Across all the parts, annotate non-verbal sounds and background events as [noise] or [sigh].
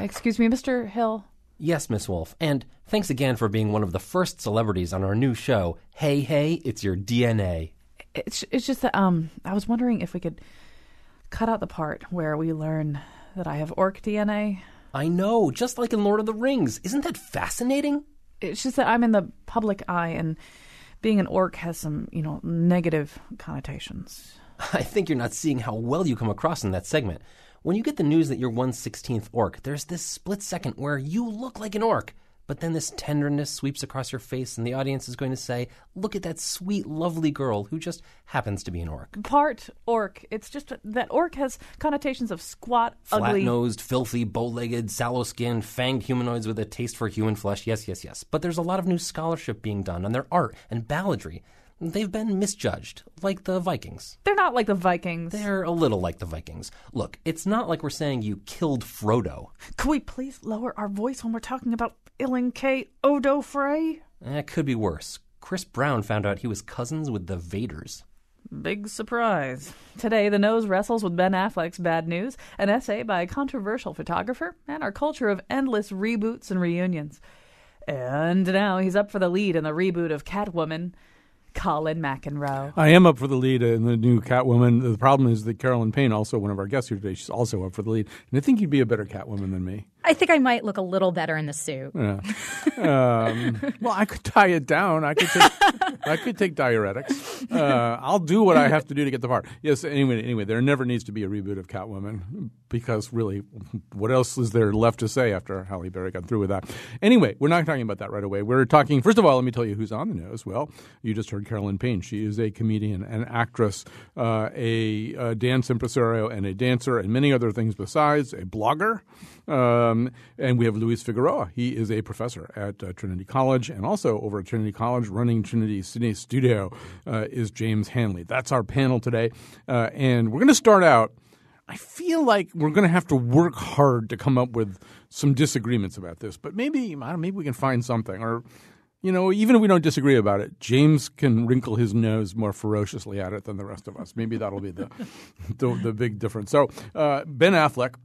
Excuse me, Mr. Hill. Yes, Miss Wolf. And thanks again for being one of the first celebrities on our new show, Hey Hey, It's Your DNA. It's it's just that um I was wondering if we could cut out the part where we learn that I have orc DNA. I know, just like in Lord of the Rings. Isn't that fascinating? It's just that I'm in the public eye and being an orc has some, you know, negative connotations. [laughs] I think you're not seeing how well you come across in that segment. When you get the news that you're 116th orc, there's this split second where you look like an orc. But then this tenderness sweeps across your face, and the audience is going to say, Look at that sweet, lovely girl who just happens to be an orc. Part orc. It's just that orc has connotations of squat, Flat ugly. nosed, filthy, bow legged, sallow skinned, fanged humanoids with a taste for human flesh. Yes, yes, yes. But there's a lot of new scholarship being done on their art and balladry. They've been misjudged, like the Vikings. They're not like the Vikings. They're a little like the Vikings. Look, it's not like we're saying you killed Frodo. Could we please lower our voice when we're talking about Illing K. Odo Frey? Eh, it could be worse. Chris Brown found out he was cousins with the Vaders. Big surprise. Today, the nose wrestles with Ben Affleck's Bad News, an essay by a controversial photographer, and our culture of endless reboots and reunions. And now he's up for the lead in the reboot of Catwoman, Colin McEnroe. I am up for the lead in the new Catwoman. The problem is that Carolyn Payne, also one of our guests here today, she's also up for the lead. And I think you'd be a better Catwoman than me. I think I might look a little better in the suit. Yeah. [laughs] um, well, I could tie it down. I could take, I could take diuretics. Uh, I'll do what I have to do to get the part. Yes. Anyway, anyway, there never needs to be a reboot of Catwoman because really, what else is there left to say after Halle Berry got through with that? Anyway, we're not talking about that right away. We're talking. First of all, let me tell you who's on the nose. Well, you just heard Carolyn Payne. She is a comedian, an actress, uh, a, a dance impresario, and a dancer, and many other things besides. A blogger. Um, and we have Luis Figueroa. He is a professor at uh, Trinity College, and also over at Trinity College, running Trinity Cine Studio, uh, is James Hanley. That's our panel today, uh, and we're going to start out. I feel like we're going to have to work hard to come up with some disagreements about this, but maybe maybe we can find something, or you know, even if we don't disagree about it, James can wrinkle his nose more ferociously at it than the rest of us. Maybe that'll be the [laughs] the, the big difference. So uh, Ben Affleck.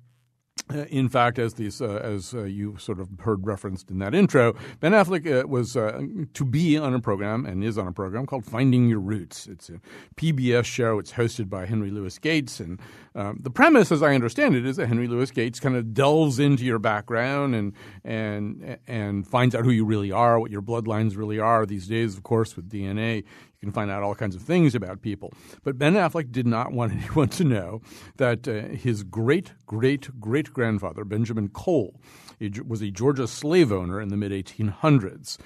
In fact, as these, uh, as uh, you sort of heard referenced in that intro, Ben Affleck uh, was uh, to be on a program and is on a program called Finding Your Roots. It's a PBS show. It's hosted by Henry Louis Gates, and um, the premise, as I understand it, is that Henry Louis Gates kind of delves into your background and and and finds out who you really are, what your bloodlines really are. These days, of course, with DNA, you can find out all kinds of things about people. But Ben Affleck did not want [laughs] anyone to know that uh, his great great great grandfather, Benjamin Cole, was a Georgia slave owner in the mid 1800s.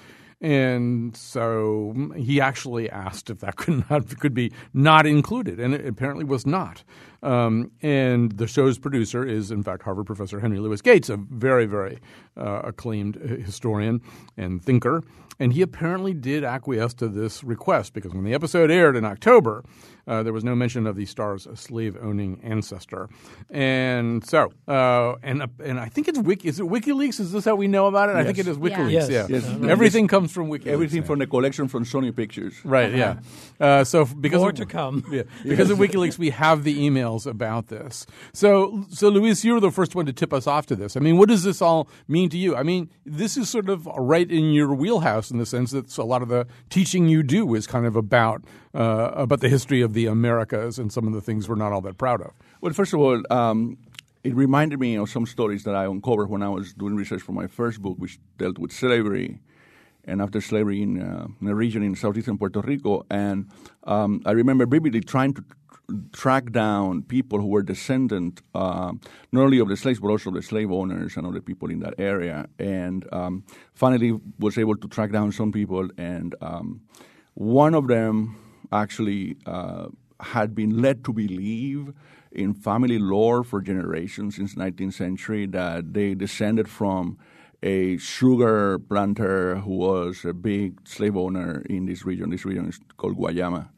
And so he actually asked if that could not could be not included, and it apparently was not. Um, and the show's producer is, in fact, Harvard professor Henry Louis Gates, a very, very uh, acclaimed historian and thinker. And he apparently did acquiesce to this request because when the episode aired in October, uh, there was no mention of the star's slave-owning ancestor. And so, uh, and and I think it's Wiki. Is it WikiLeaks? Is this how we know about it? I think it is WikiLeaks. Yes. Yeah, Yes. everything comes from WikiLeaks. Everything from the collection from Sony Pictures. Right. Yeah. Uh, so because More of, to come. Yeah, because of [laughs] WikiLeaks, we have the about this. So, so Luis, you were the first one to tip us off to this. I mean, what does this all mean to you? I mean, this is sort of right in your wheelhouse in the sense that a lot of the teaching you do is kind of about uh, about the history of the Americas and some of the things we're not all that proud of. Well, first of all, um, it reminded me of some stories that I uncovered when I was doing research for my first book, which dealt with slavery and after slavery in, uh, in a region in southeastern Puerto Rico. And um, I remember vividly trying to track down people who were descendant uh, not only of the slaves but also of the slave owners and other people in that area. And um, finally was able to track down some people, and um, one of them actually uh, had been led to believe in family lore for generations since the 19th century that they descended from a sugar planter who was a big slave owner in this region. This region is called Guayama.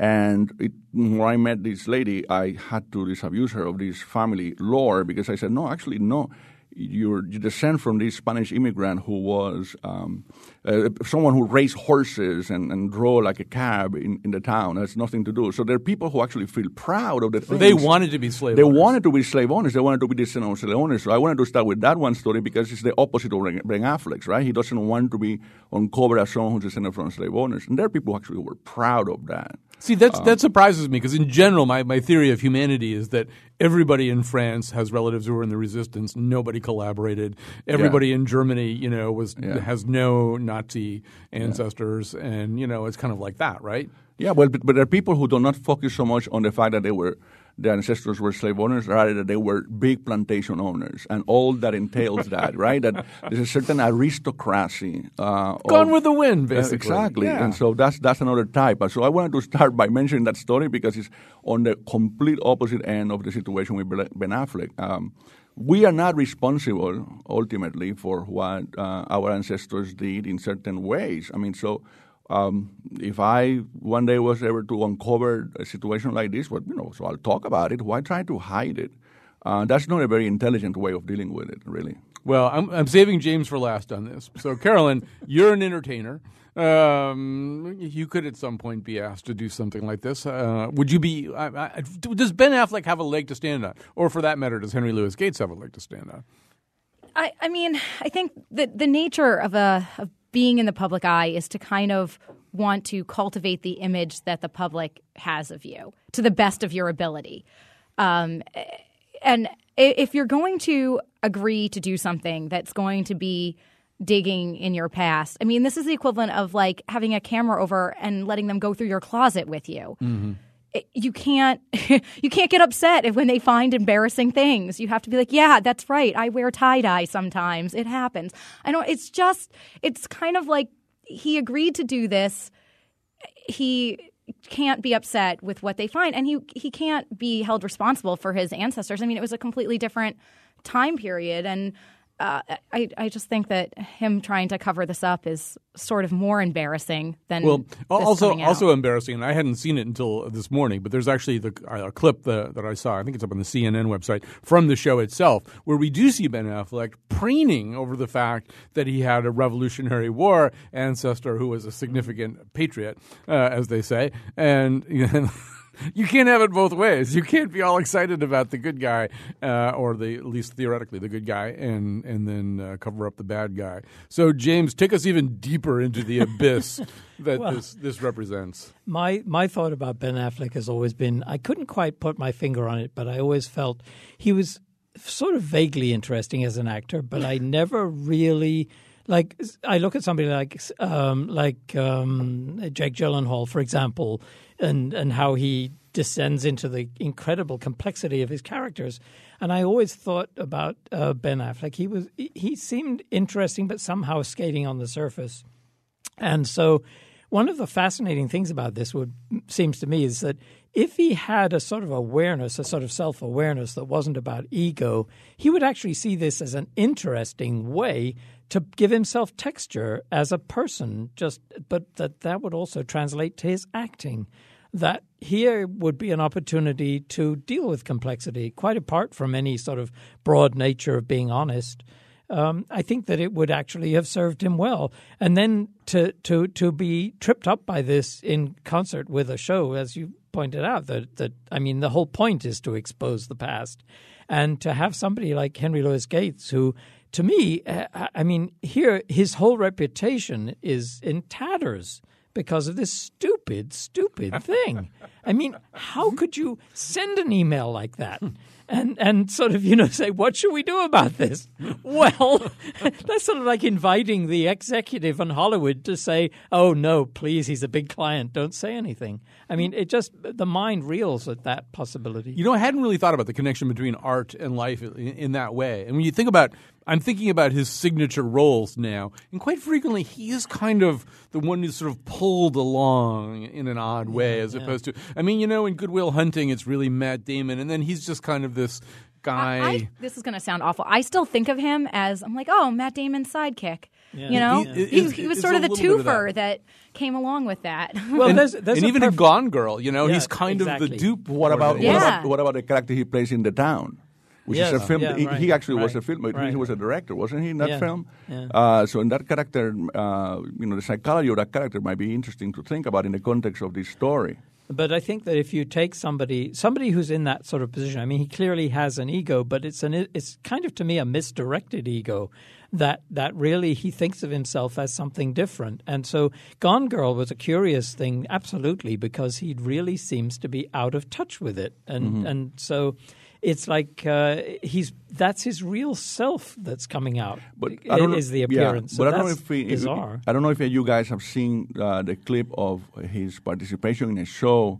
And it, when I met this lady, I had to disabuse her of this family lore because I said, no, actually, no. You're, you descend from this Spanish immigrant who was um, uh, someone who raised horses and, and drove like a cab in, in the town. has nothing to do. So there are people who actually feel proud of the things. They wanted to be slave They owners. wanted to be slave owners. They wanted to be descendants of slave owners. So I wanted to start with that one story because it's the opposite of Ben Affleck's, right? He doesn't want to be uncovered as someone who's descended from slave owners. And there are people who actually were proud of that. See, that's, that surprises me because, in general, my, my theory of humanity is that everybody in France has relatives who were in the resistance. Nobody collaborated. Everybody in Germany, you know, was Yeah. has no Nazi ancestors, and you know, it's kind of like that, right? Yeah, well, but, but there are people who do not focus so much on the fact that they were their ancestors were slave owners, rather that they were big plantation owners, and all that entails that, [laughs] right? That there's a certain aristocracy. Uh, Gone of- with the wind, Yeah, basically. exactly, Yeah. and so that's that's another type. So I wanted to start by mentioning that story because it's on the complete opposite end of the situation with Ben Ben Affleck. Um, we are not responsible ultimately for what uh, our ancestors did in certain ways. I mean, so um, if I one day was ever to uncover a situation like this, well, you know, so I'll talk about it. Why try to hide it? Uh, that's not a very intelligent way of dealing with it, really. Well, I'm, I'm saving James for last on this. So, Carolyn, [laughs] you're an entertainer. Um, you could at some point be asked to do something like this. Uh, would you be? I, I, does Ben Affleck have a leg to stand on, or for that matter, does Henry Louis Gates have a leg to stand on? I, I mean, I think that the nature of a of being in the public eye is to kind of want to cultivate the image that the public has of you to the best of your ability. Um, and if you're going to agree to do something that's going to be digging in your past, I mean, this is the equivalent of like having a camera over and letting them go through your closet with you mm-hmm. it- you can't [laughs] you can't get upset if when they find embarrassing things. You have to be like, yeah, that's right. I wear tie dye sometimes. It happens. I don't. It's just. It's kind of like he agreed to do this. He can't be upset with what they find, and he he can't be held responsible for his ancestors. I mean, it was a completely different time period, and. Uh, I, I just think that him trying to cover this up is sort of more embarrassing than Well, also also embarrassing, and I hadn't seen it until this morning. But there's actually the, a clip that, that I saw. I think it's up on the CNN website from the show itself, where we do see Ben Affleck preening over the fact that he had a Revolutionary War ancestor who was a significant patriot, uh, as they say, and. [laughs] You know, [laughs] You can't have it both ways. You can't be all excited about the good guy, uh, or the at least theoretically the good guy, and and then uh, cover up the bad guy. So James, take us even deeper into the abyss [laughs] that this this represents. My my thought about Ben Affleck has always been I couldn't quite put my finger on it, but I always felt he was sort of vaguely interesting as an actor, but I never really like. I look at somebody like um, like um, Jake Gyllenhaal, for example, and and how he descends into the incredible complexity of his characters. And I always thought about uh, Ben Affleck. He was he- seemed interesting, but somehow skating on the surface. And so, one of the fascinating things about this would seems to me is that if he had a sort of awareness, a sort of self awareness that wasn't about ego, he would actually see this as an interesting way to give himself texture as a person. Just, but that that would also translate to his acting. That here would be an opportunity to deal with complexity, quite apart from any sort of broad nature of being honest um, I think that it would actually have served him well. And then to to to be tripped up by this in concert with a show, as you pointed out, that that I mean, the whole point is to expose the past, and to have somebody like Henry Louis Gates, who to me, uh, I mean, here his whole reputation is in tatters because of this stupid, stupid [laughs] thing. I mean, how could you send an email like that? And, and sort of, you know, say, what should we do about this? Well, [laughs] that's sort of like inviting the executive in Hollywood to say, oh, no, please, he's a big client. Don't say anything. I mean, it just, the mind reels at that possibility. You know, I hadn't really thought about the connection between art and life in, in that way. And when you think about, I'm thinking about his signature roles now, and quite frequently he is kind of the one who's sort of pulled along in an odd way, as opposed to, I mean, you know, in Goodwill Hunting, it's really Matt Damon, and then he's just kind of this guy. I, this is going to sound awful. I still think of him as I'm like, oh, Matt Damon's sidekick. You know, He- he, he was sort of the little bit of that. that. came along with that. [laughs] Well, and, there's, there's and a even in perf- Gone Girl, you know, Yeah, he's kind of the dupe. What about. Yeah. what, about, what about the character he plays in the town? Which Yes, is a film. yeah, he, right, he actually was right, a filmmaker. He was a director, wasn't he, in that Yeah, film? yeah. Uh, so in that character, uh, you know, the psychology of that character might be interesting to think about in the context of this story. But I think that if you take somebody somebody who's in that sort of position, I mean, he clearly has an ego, but it's an it's kind of to me a misdirected ego that that really he thinks of himself as something different. And so Gone Girl was a curious thing, absolutely, because he really seems to be out of touch with it, and Mm-hmm. and so. It's like uh, he's that's his real self that's coming out. But I don't know, is the yeah, appearance. but so I don't know if, he, if- I don't know if you guys have seen uh, the clip of his participation in a show,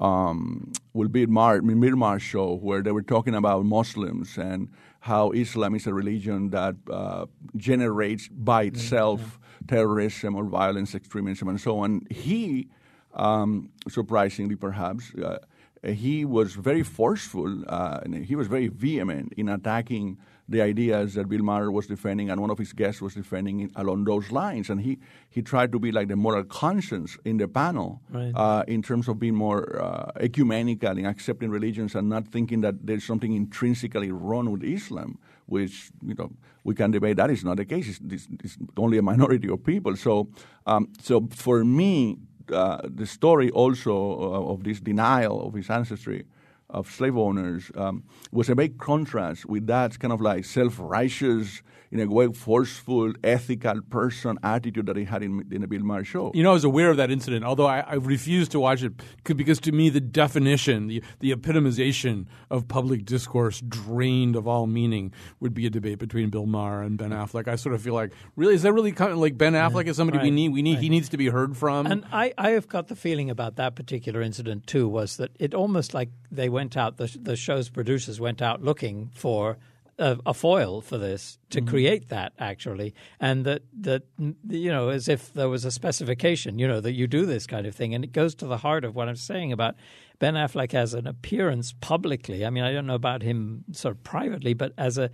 um, will be Mar Miramar show where they were talking about Muslims and how Islam is a religion that uh, generates by Mm-hmm. itself terrorism or violence, extremism, and so on. He, um, surprisingly perhaps. Uh, he was very forceful uh, and he was very vehement in attacking the ideas that Bill Maher was defending and one of his guests was defending in, along those lines. And he, he tried to be like the moral conscience in the panel Right. uh, in terms of being more uh, ecumenical in accepting religions and not thinking that there's something intrinsically wrong with Islam, which, you know, we can debate that is not the case. It's, it's, it's only a minority of people. So, um, so for me, uh, the story also uh, of this denial of his ancestry of slave owners um, was a big contrast with that kind of like self-righteous, in a way forceful, ethical person attitude that he had in, in the Bill Maher show. You know, I was aware of that incident, although I, I refused to watch it because to me, the definition, the, the epitomization of public discourse drained of all meaning would be a debate between Bill Maher and Ben Affleck. I sort of feel like, really, is that really kind of like Ben Affleck is somebody we need? We need he needs to be heard from. And I, I have got the feeling about that particular incident too was that it almost like they went out, the, the show's producers went out looking for a, a foil for this to mm-hmm. create that actually, and that that you know as if there was a specification, you know, that you do this kind of thing, and it goes to the heart of what I'm saying about Ben Affleck as an appearance publicly. I mean, I don't know about him sort of privately, but as a,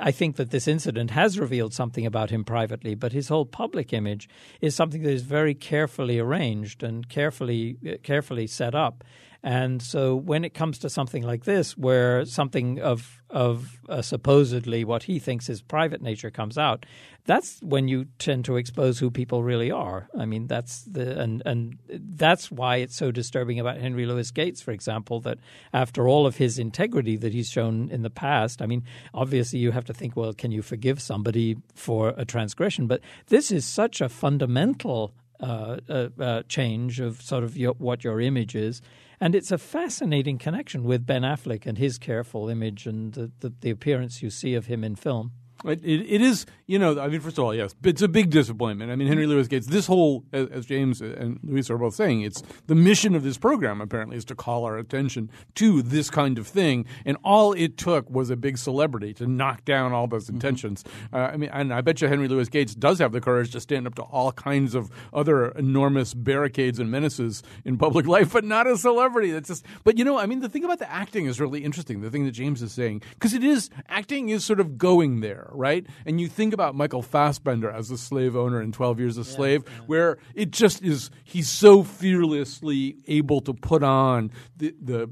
I think that this incident has revealed something about him privately. But his whole public image is something that is very carefully arranged and carefully carefully set up. And so when it comes to something like this, where something of of uh, supposedly what he thinks is private nature comes out, that's when you tend to expose who people really are. I mean, that's the and and that's why it's so disturbing about Henry Louis Gates, for example, that after all of his integrity that he's shown in the past, I mean, obviously you have to think, well, can you forgive somebody for a transgression? But this is such a fundamental uh, uh, uh, change of sort of your, what your image is. And it's a fascinating connection with Ben Affleck and his careful image and the, the, the appearance you see of him in film. It, it, it is, you know, I mean, first of all, yes, it's a big disappointment. I mean, Henry Louis Gates, this whole, as, as James and Luis are both saying, it's the mission of this program, apparently, is to call our attention to this kind of thing. And all it took was a big celebrity to knock down all those intentions. Uh, I mean, and I bet you Henry Louis Gates does have the courage to stand up to all kinds of other enormous barricades and menaces in public [laughs] life, but not a celebrity. That's just, but you know, I mean, the thing about the acting is really interesting, the thing that James is saying, because it is, acting is sort of going there right? And you think about Michael Fassbender as a slave owner in 12 Years a Slave, where it just is, he's so fearlessly able to put on the, the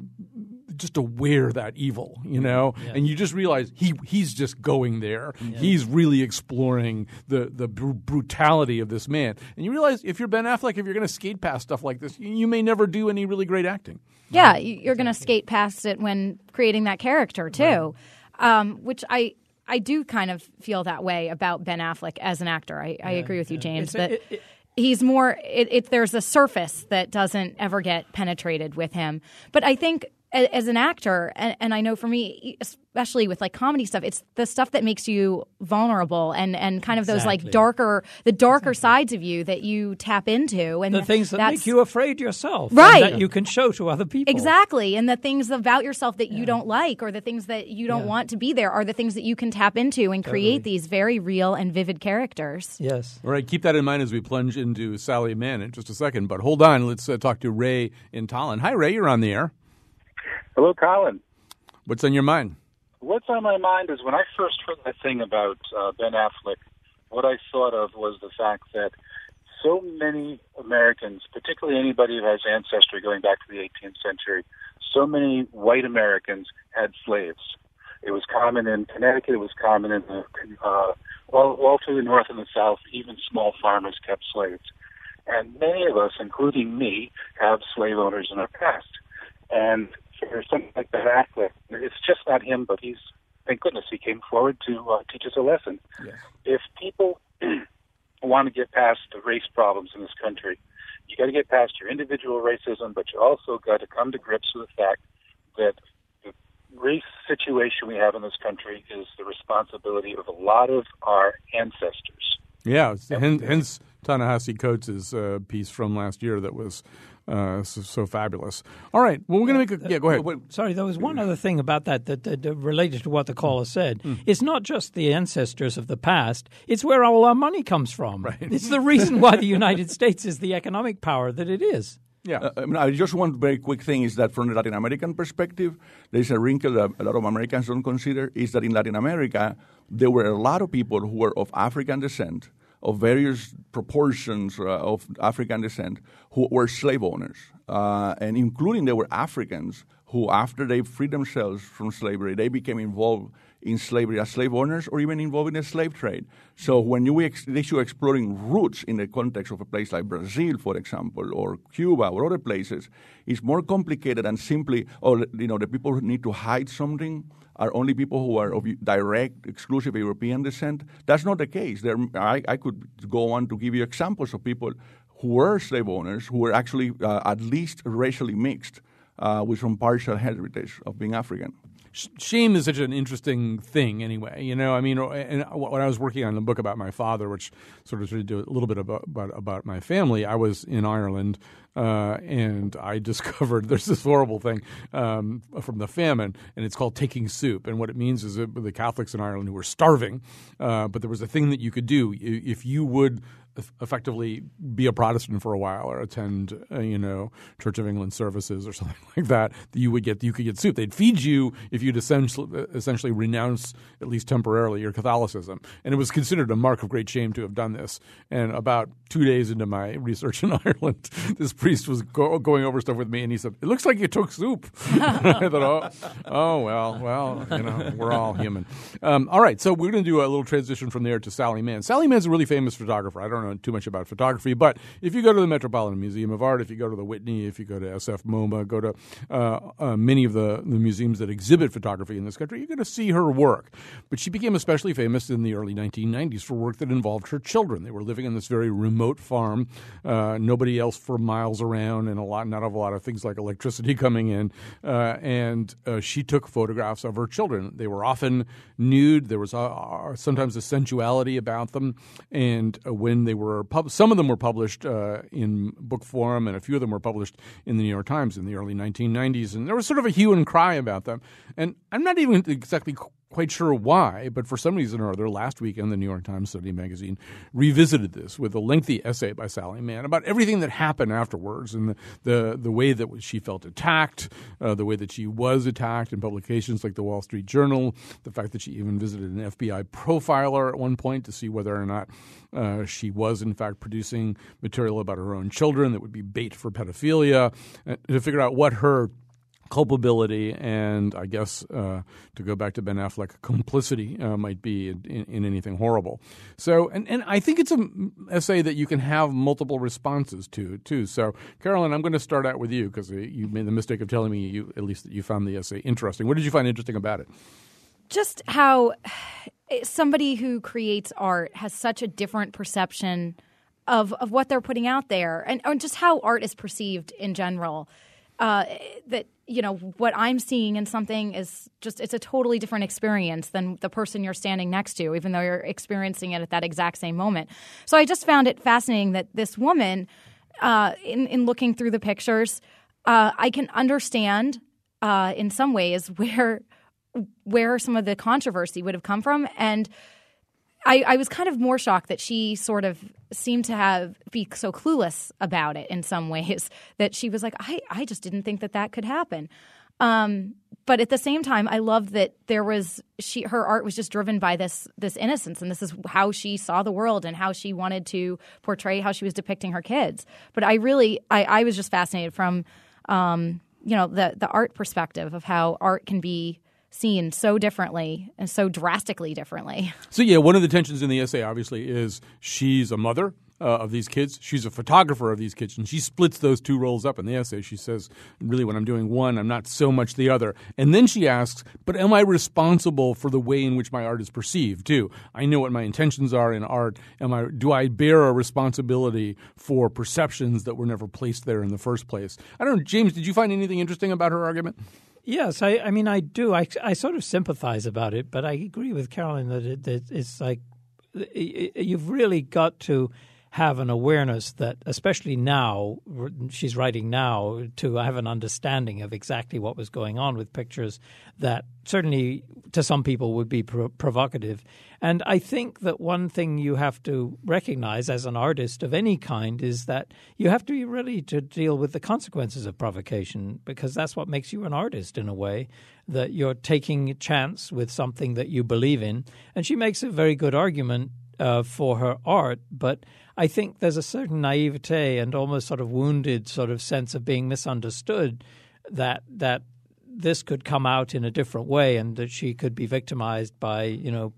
just to wear that evil, you know, and you just realize he he's just going there. He's really exploring the the br- brutality of this man, and you realize if you're Ben Affleck, if you're going to skate past stuff like this, you, you may never do any really great acting. Yeah, y- you're going to skate past it when creating that character too, um, which I I do kind of feel that way about Ben Affleck as an actor. I, I agree with you, James, that it- it- he's more. It, it there's a surface that doesn't ever get penetrated with him, but I think. A- As an actor, and, and I know for me, especially with like comedy stuff, it's the stuff that makes you vulnerable and, and kind of those like darker, the darker sides of you that you tap into, and The things that that's, make you afraid yourself, and Right. that you can show to other people. Exactly. And the things about yourself that you don't like or the things that you don't want to be there are the things that you can tap into and create these very real and vivid characters. Yes. All right, keep that in mind as we plunge into Sally Mann in just a second. But hold on, let's uh, talk to Ray in Tolland. Hi, Ray, you're on the air. Hello, Colin. What's on your mind? What's on my mind is when I first heard that thing about uh, Ben Affleck, what I thought of was the fact that so many Americans, particularly anybody who has ancestry going back to the 18th century, so many white Americans had slaves. It was common in Connecticut. It was common in the uh, all, all through the North and the South. Even small farmers kept slaves, and many of us, including me, have slave owners in our past. And for something like that it's just not him, but he's thank goodness he came forward to uh, teach us a lesson. Yes. If people [clears throat] want to get past the race problems in this country, you got to get past your individual racism, but you also got to come to grips with the fact that the race situation we have in this country is the responsibility of a lot of our ancestors. Yeah, hence, hence Ta-Nehisi Coates' uh, piece from last year that was uh, so, so, fabulous. All right, well, we're going to make a yeah. Go ahead. Sorry, there was one other thing about that that, that, that related to what the caller said. Mm. It's not just the ancestors of the past; it's where all our money comes from. Right. It's the reason why the United States is the economic power that it is. Yeah. Uh, I, mean, I just one very quick thing is that from the Latin American perspective, there's a wrinkle that a lot of Americans don't consider is that in Latin America, there were a lot of people who were of African descent of various proportions uh, of African descent who were slave owners, uh, and including there were Africans who, after they freed themselves from slavery, they became involved in slavery as slave owners or even involved in the slave trade. So when you ex- issue exploring roots in the context of a place like Brazil, for example, or Cuba or other places, it's more complicated than simply, oh, you know, the people need to hide something are only people who are of direct, exclusive European descent. That's not the case. There, I, I could go on to give you examples of people who were slave owners who were actually uh, at least racially mixed uh, with some partial heritage of being African shame is such an interesting thing anyway you know i mean and when i was working on the book about my father which sort of did a little bit about, about, about my family i was in ireland uh, and I [laughs] discovered there's this horrible thing um, from the famine, and it's called taking soup. And what it means is that the Catholics in Ireland who were starving, uh, but there was a thing that you could do if you would effectively be a Protestant for a while or attend, uh, you know, Church of England services or [laughs] something like that, you would get you could get soup. They'd feed you if you'd essentially essentially renounce at least temporarily your Catholicism, and it was considered a mark of great shame to have done this. And about two days into my research in [laughs] Ireland, this priest was go- going over stuff with me, and he said, "It looks like you took soup." [laughs] I thought, "Oh, oh well, well, you know, we're all human." Um, all right, so we're going to do a little transition from there to Sally Mann. Sally Mann's a really famous photographer. I don't know know too much about photography, but if you go to the Metropolitan Museum of Art, if you go to the Whitney, if you go to SF MoMA, go to uh, uh, many of the, the museums that exhibit photography in this country, you're going to see her work. But she became especially famous in the early 1990s for work that involved her children. They were living on this very remote farm, uh, nobody else for miles around, and a lot, not a lot of things like electricity [laughs] coming in. Uh, and uh, she took photographs of her children. They were often nude. There was uh, sometimes a sensuality about them, and when they were pub- some of them were published uh, in book form, and a few of them were published in the New York Times in the early 1990s. And there was sort of a hue and cry about them. And I'm not even exactly quite sure why, but for some reason or other, last weekend the New York Times Sunday magazine revisited this with a lengthy essay by Sally Mann about everything that happened afterwards and the the, the way that she felt attacked, uh, the way that she was attacked in publications like the Wall Street Journal, the fact that she even visited an FBI profiler at one point to see whether or not uh, she was in fact producing material about her own children that would be bait for pedophilia, uh, to figure out what her culpability and I guess uh, to go back to Ben Affleck, complicity uh, might be in, in, in, anything horrible. So, and, and I think it's an essay that you can have multiple responses to too. So, Carolyn, I'm going to start out with you because you made the mistake of telling me you at least that you found the essay interesting. What did you find interesting about it? Just how somebody who creates art has such a different perception of of what they're putting out there, and, and just how art is perceived in general. Uh, that you know what I'm seeing in something is just it's a totally different experience than the person you're standing next to, even though you're experiencing it at that exact same moment. So I just found it fascinating that this woman, uh, in in looking through the pictures, uh, I can understand uh, in some ways [laughs] where where some of the controversy would have come from and I, I, was kind of more shocked that she sort of seemed to have be so clueless about it in some [laughs] ways that she was like, I, I just didn't think that that could happen. Um, but at the same time, I loved that there was she her art was just driven by this this innocence, and this is how she saw the world and how she wanted to portray how she was depicting her kids. But I really, I, I was just fascinated from, um, you know, the the art perspective of how art can be seen so differently and so drastically differently. [laughs] So yeah, one of the tensions in the essay obviously is she's a mother. Uh, of these kids. She's a photographer of these kids, and she splits those two roles up in the essay. She says, "Really, when I'm doing one, I'm not so much the other." And then she asks, "But am I responsible for the way in which my art is perceived too? I know what my intentions are in art. Am I? Do I bear a responsibility for perceptions that were never placed there in the first place?" I don't know, James. Did you find anything interesting about her argument? Yes, I, I mean, I do. I, I sort of sympathize about it, but I agree with Carolyn that, it, that it's like you've really got to have an awareness that, especially now, she's writing now, to have an understanding of exactly what was going on with pictures that certainly to some people would be pro- provocative. And I think that one thing you have to recognize as an artist of any kind is that you have to be ready to deal with the consequences of provocation because that's what makes you an artist in a way, that you're taking a chance with something that you believe in. And she makes a very good argument uh, for her art, but I think there's a certain naivete and almost sort of wounded sort of sense of being misunderstood that that this could come out in a different way and that she could be victimized by you know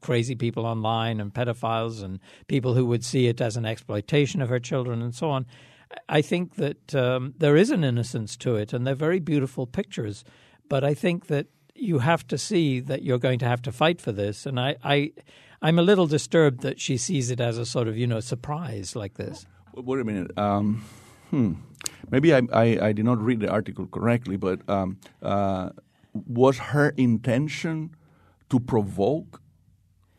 crazy people online and pedophiles and people who would see it as an exploitation of her children and so on. I think that um, there is an innocence to it, and they're very beautiful pictures. But I think that you have to see that you're going to have to fight for this, and I, I I'm a little disturbed that she sees it as a sort of you know surprise like this. Wait a minute. Um, hmm. Maybe I, I, I, did not read the article correctly, but um, uh, was her intention to provoke?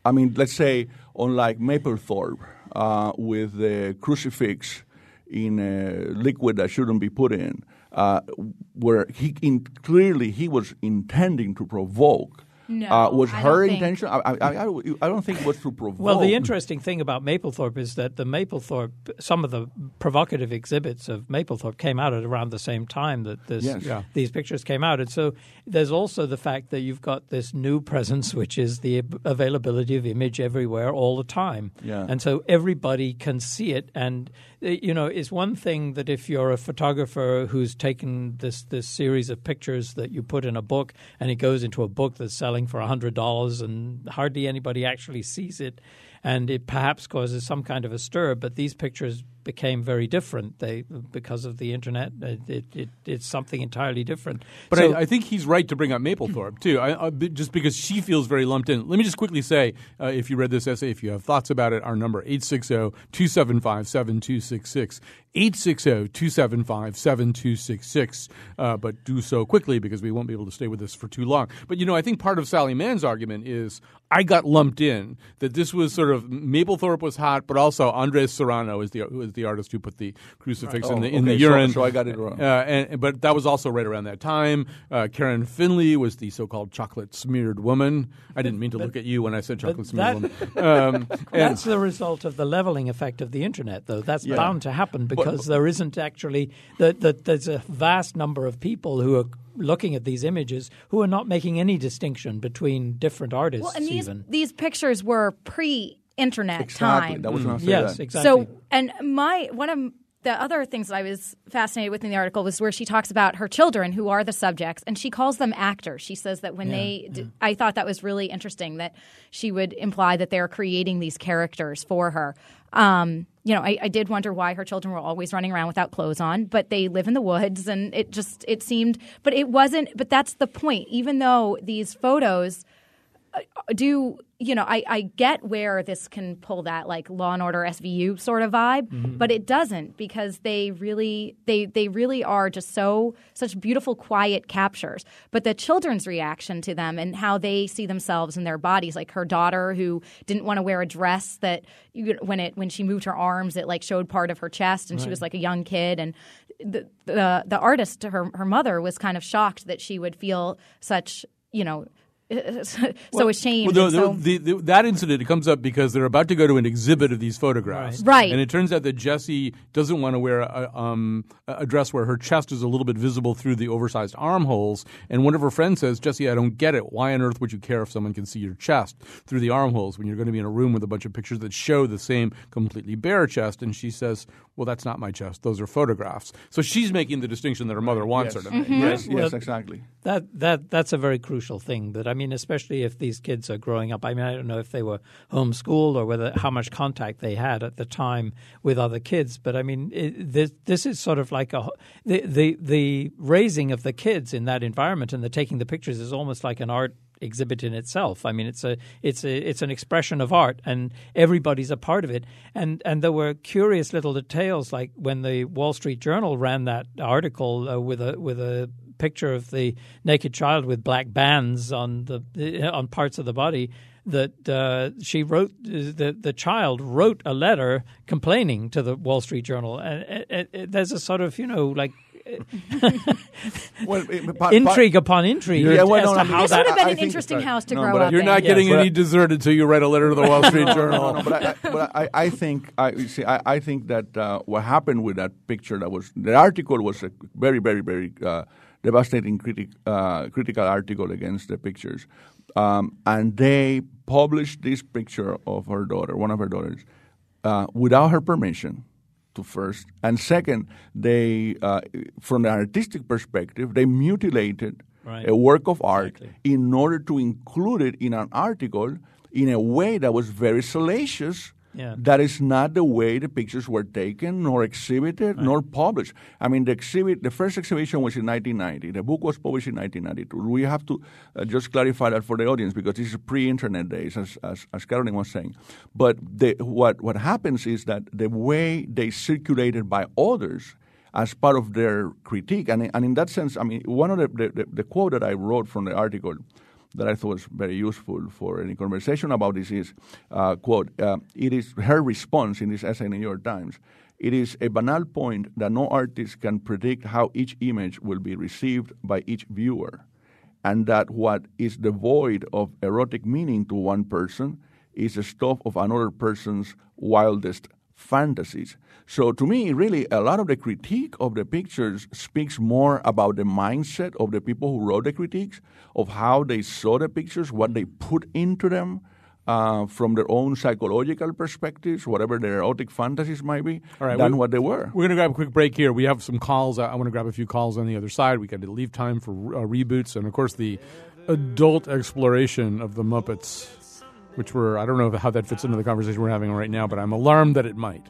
I mean, let's say on like Mapplethorpe uh, with the crucifix in a liquid that shouldn't be put in, uh, where he in, clearly he was intending to provoke no, uh, was I her don't intention? I, I, I, I, don't think it was to provoke. Well, the interesting thing about Mapplethorpe is that the Mapplethorpe, some of the provocative exhibits of Mapplethorpe came out at around the same time that this, yes. yeah. these pictures came out. And so there's also the fact that you've got this new presence, which is the availability of image everywhere all the time. Yeah. And so everybody can see it. And, eh, you know, it's one thing that if you're a photographer who's taken this, this series of pictures that you put in a book and it goes into a book that's selling selling for $100 and hardly anybody actually sees it. And it perhaps causes some kind of a stir, but these pictures became very different. They because of the internet, it, it, it's something entirely different. But so, I, I, think he's right to bring up Mapplethorpe too. I, I, just because she feels very lumped in. Let me just quickly say, uh, if you read this essay, if you have thoughts about it, our number 860-275-7266. 860-275-7266. Uh, but do so quickly because we won't be able to stay with this for too long. But you know, I think part of Sally Mann's argument is I got lumped in that this was sort of Mapplethorpe was hot, but also Andres Serrano is the is the artist who put the crucifix right. in oh, the in okay. the urine. So, so, I got it wrong. Uh, and, but that was also right around that time. Uh, Karen Finley was the so-called chocolate smeared woman. I didn't mean to but, look at you when I said chocolate smeared woman. [laughs] Um, that's the result of the leveling effect of the internet, though. That's yeah. bound to happen because but, there isn't actually the, the, there's a vast number of people who are looking at these images who are not making any distinction between different artists. Well, and these even. these pictures were pre-internet exactly. time. That was mm. yes, that. exactly. So, and my one of the other things that I was fascinated with in the article was where she talks about her children who are the subjects, and she calls them actors. She says that when yeah, they, yeah. I thought that was really interesting that she would imply that they're creating these characters for her. Um, you know, I, I, did wonder why her children were always running around without clothes on, but they live in the woods, and it just it seemed, but it wasn't. But that's the point. Even though these photos uh, do you know I, I get where this can pull that like law and order svu sort of vibe mm-hmm. but it doesn't because they really they they really are just so such beautiful quiet captures but the children's reaction to them and how they see themselves in their bodies like her daughter who didn't want to wear a dress that you, when it when she moved her arms it like showed part of her chest and right. she was like a young kid and the, the the artist her her mother was kind of shocked that she would feel such you know so ashamed. Well, and the, so, the, the, that incident it comes up because they're about to go to an exhibit of these photographs, Right. And it turns out that Jesse doesn't want to wear a, um, a dress where her chest is a little bit visible through the oversized armholes. And one of her friends says, "Jesse, I don't get it. Why on earth would you care if someone can see your chest through the armholes when you're going to be in a room with a bunch of pictures that show the same completely bare chest?" And she says, "Well, that's not my chest. Those are photographs." So she's making the distinction that her mother wants her to make. Yes, Well, yes, exactly. That that that's a very crucial thing. That I mean, especially if these kids are growing up. I mean, I don't know if they were homeschooled or whether how much contact they had at the time with other kids. But I mean, it, this this is sort of like a the the the raising of the kids in that environment and the taking the pictures is almost like an art exhibit in itself. I mean, it's a it's a it's an expression of art, and everybody's a part of it. And and there were curious little details, like when the Wall Street Journal ran that article uh, with a with a picture of the naked child with black bands on the on parts of the body. That uh, she wrote, the the child wrote a letter complaining to the Wall Street Journal, and it, it, it- there's a sort of you know like [laughs] Well, it- pa- pa- intrigue upon intrigue Yeah, well, as no, to I mean, how this that would have been I an think- interesting right. house to No, grow but up You're not Yes. getting But- any dessert until you write a letter to the Wall Street [laughs] Journal. No, no, but I, I- but I, I think I you see. I, I think that uh, what happened with that picture that was the article was a very, very, very uh, devastating critic, uh, critical article against the pictures, um, and they published this picture of her daughter, one of her daughters, uh, without her permission. To first and second, they, uh, from the artistic perspective, they mutilated Right. a work of art Exactly. in order to include it in an article in a way that was very salacious. Yeah. That is not the way the pictures were taken, nor exhibited, nor published. I mean, the exhibit, the first exhibition was in 1990. The book was published in 1992. We have to uh, just clarify that for the audience because this is pre-internet days, as as, as Caroline was saying. But the, what what happens is that the way they circulated by others as part of their critique. And, and in that sense, I mean, one of the, the, the, the quote that I wrote from the article that I thought was very useful for any conversation about this is, uh, quote, uh, it is her response in this essay in the New York Times. It is a banal point that no artist can predict how each image will be received by each viewer, and that what is devoid of erotic meaning to one person is the stuff of another person's wildest fantasies. So to me, really, a lot of the critique of the pictures speaks more about the mindset of the people who wrote the critiques, of how they saw the pictures, what they put into them. Uh, from their own psychological perspectives, whatever their erotic fantasies might be, All right, than we- what they were. We're going to grab a quick break here. We have some calls. I, I want to grab a few calls on the other side. We got to leave time for uh, reboots and, of course, the adult exploration of the Muppets, which we're I don't know how that fits into the conversation we're having right now, but I'm alarmed that it might.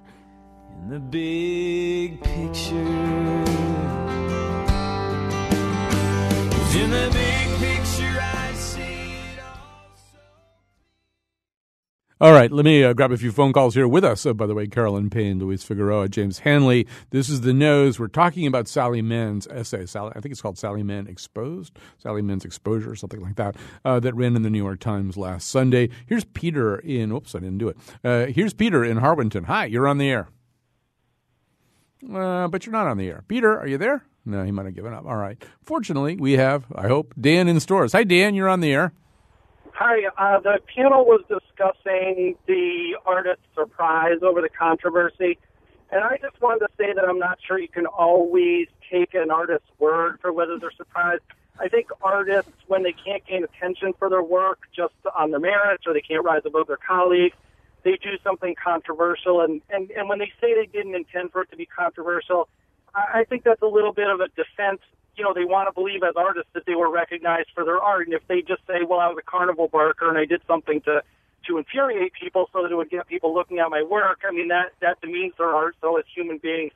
In the big picture. in the big All right, let me uh, grab a few phone calls here with us. Uh, by the way, Carolyn Payne, Luis Figueroa, James Hanley. This is the nose. We're talking about Sally Mann's essay. Sally, I think it's called Sally Mann Exposed, Sally Mann's Exposure, something like that. Uh, that ran in the New York Times last Sunday. Here's Peter in. Oops, I didn't do it. Uh, here's Peter in Harwinton. Hi, you're on the air. Uh, but you're not on the air. Peter, are you there? No, he might have given up. All right. Fortunately, we have, I hope, Dan in Storrs. Hi, Dan. You're on the air. Hi, uh, the panel was discussing the artist surprise over the controversy, and I just wanted to say that I'm not sure you can always take an artist's word for whether they're surprised. I think artists, when they can't gain attention for their work just on their merits or they can't rise above their colleagues, they do something controversial. And, and, and when they say they didn't intend for it to be controversial, I I think that's a little bit of a defense. You know, they want to believe as artists that they were recognized for their art. And if they just say, well, I was a carnival barker and I did something to, to infuriate people so that it would get people looking at my work, I mean, that, that demeans their art. So as human beings,